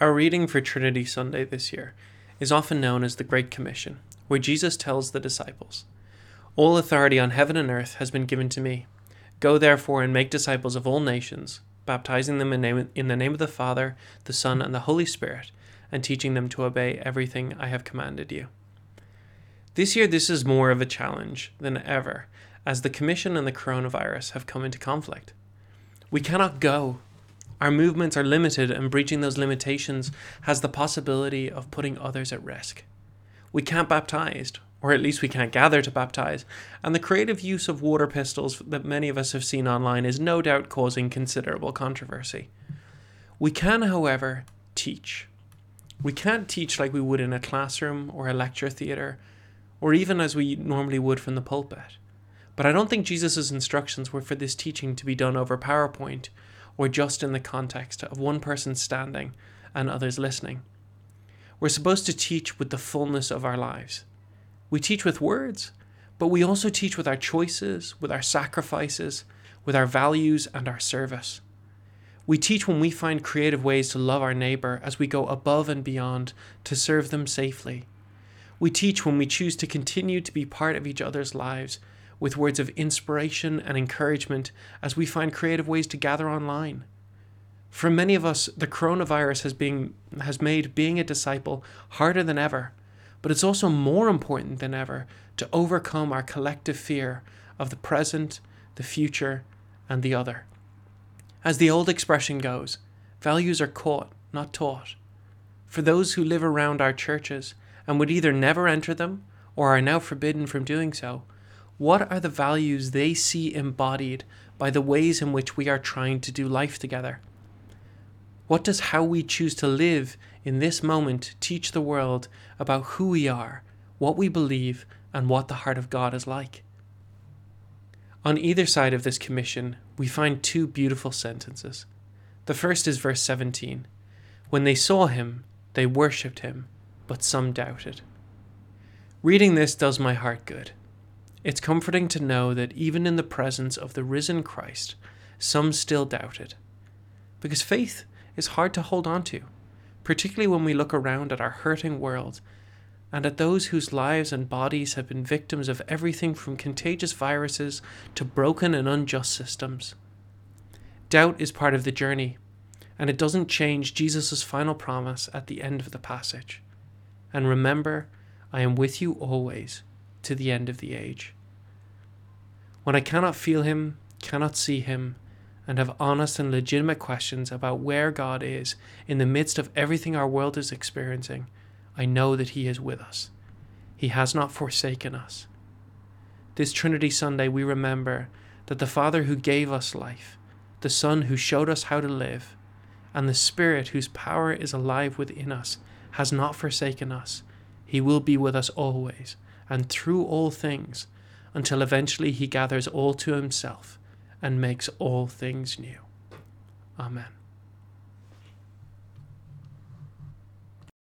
Our reading for Trinity Sunday this year is often known as the Great Commission, where Jesus tells the disciples, All authority on heaven and earth has been given to me. Go therefore and make disciples of all nations, baptizing them in, the name of the Father, the Son, and the Holy Spirit, and teaching them to obey everything I have commanded you. This year, this is more of a challenge than ever, as the Commission and the coronavirus have come into conflict. We cannot go our movements are limited, and breaching those limitations has the possibility of putting others at risk. We can't baptize, or at least we can't gather to baptize, and the creative use of water pistols that many of us have seen online is no doubt causing considerable controversy. We can, however, teach. We can't teach like we would in a classroom or a lecture theatre, or even as we normally would from the pulpit. But I don't think Jesus' instructions were for this teaching to be done over PowerPoint or just in the context of one person standing and others listening. We're supposed to teach with the fullness of our lives. We teach with words, but we also teach with our choices, with our sacrifices, with our values and our service. We teach when we find creative ways to love our neighbour as we go above and beyond to serve them safely. We teach when we choose to continue to be part of each other's lives with words of inspiration and encouragement as we find creative ways to gather online. For many of us, the coronavirus has, been, has made being a disciple harder than ever, but it's also more important than ever to overcome our collective fear of the present, the future, and the other. As the old expression goes, values are caught, not taught. For those who live around our churches and would either never enter them or are now forbidden from doing so, what are the values they see embodied by the ways in which we are trying to do life together? What does how we choose to live in this moment teach the world about who we are, what we believe, and what the heart of God is like? On either side of this commission, we find two beautiful sentences. The first is verse 17 When they saw him, they worshipped him, but some doubted. Reading this does my heart good. It's comforting to know that even in the presence of the risen Christ, some still doubted. Because faith is hard to hold on to, particularly when we look around at our hurting world and at those whose lives and bodies have been victims of everything from contagious viruses to broken and unjust systems. Doubt is part of the journey, and it doesn't change Jesus' final promise at the end of the passage. And remember, I am with you always to the end of the age. When I cannot feel Him, cannot see Him, and have honest and legitimate questions about where God is in the midst of everything our world is experiencing, I know that He is with us. He has not forsaken us. This Trinity Sunday, we remember that the Father who gave us life, the Son who showed us how to live, and the Spirit whose power is alive within us has not forsaken us. He will be with us always and through all things, until eventually he gathers all to himself and makes all things new. Amen.